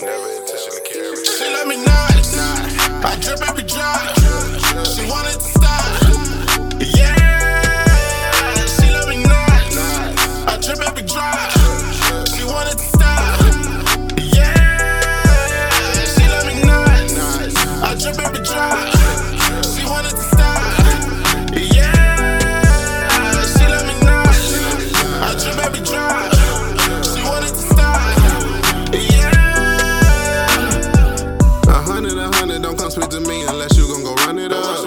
Never intention to carry. She love me now, I drip every drop. She wanted hundred, don't come speak to me unless you gon' go run it up.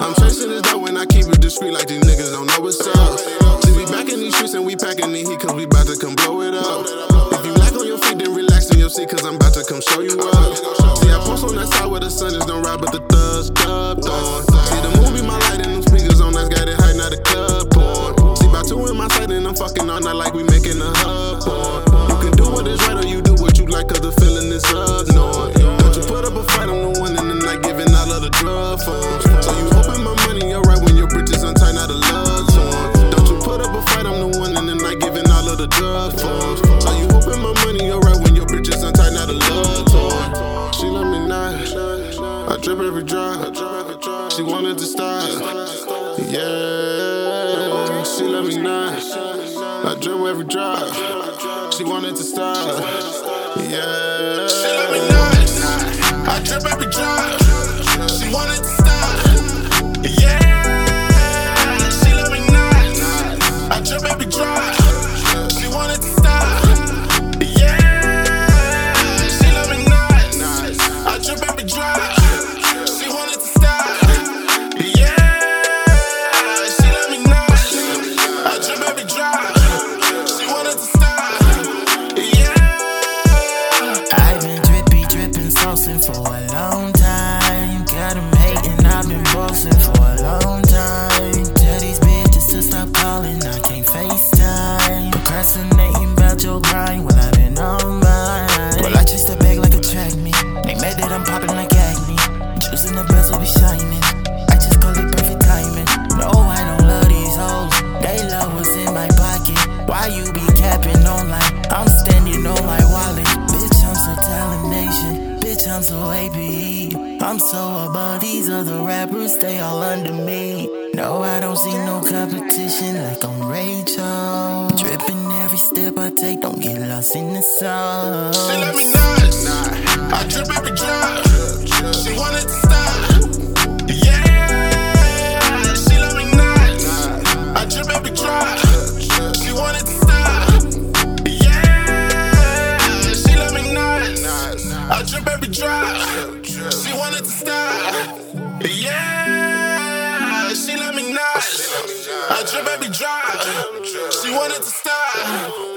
I'm chasing this dough when I keep it discreet like these niggas don't know what's up. See, we back in these streets and we packing the heat cause we bout to come blow it up. If you lack on your feet, then relax in your seat cause I'm about to come show you up. See, I post on that side where the sun just don't ride, but the thugs dubbed on. See, the movie, my light and drug forms. So you hoping my money alright when your britches untied, now the love's on. She let me not. I drip every drop. She wanted to stop. Yeah, she let me not. I drip every drop. She wanted to stop. Yeah. She let me not. I drip every drop. Procrastinating about your grind, well, I've been on mine. Well, I chase the bag like a track me. They mad that I'm popping like acne. Choosing the best will be shining. I just call it perfect timing. No, I don't love these hoes. They love what's in my pocket. Why you be capping online? I'm standing on my wallet. Bitch, I'm so talent nation. Bitch, I'm so APE. I'm so above these other rappers, they all under me. No, I don't see no competition like I'm Rachel. Dripping every step I take, don't get lost in the sauce. She let me not. I drip every drop. She wanted to stop. Yeah, she let me not. I drip every drop. She wanted to stop. Yeah, she let me not. I drip every drop. She wanted to stop. Yeah, I drip every drop. She wanted to stop.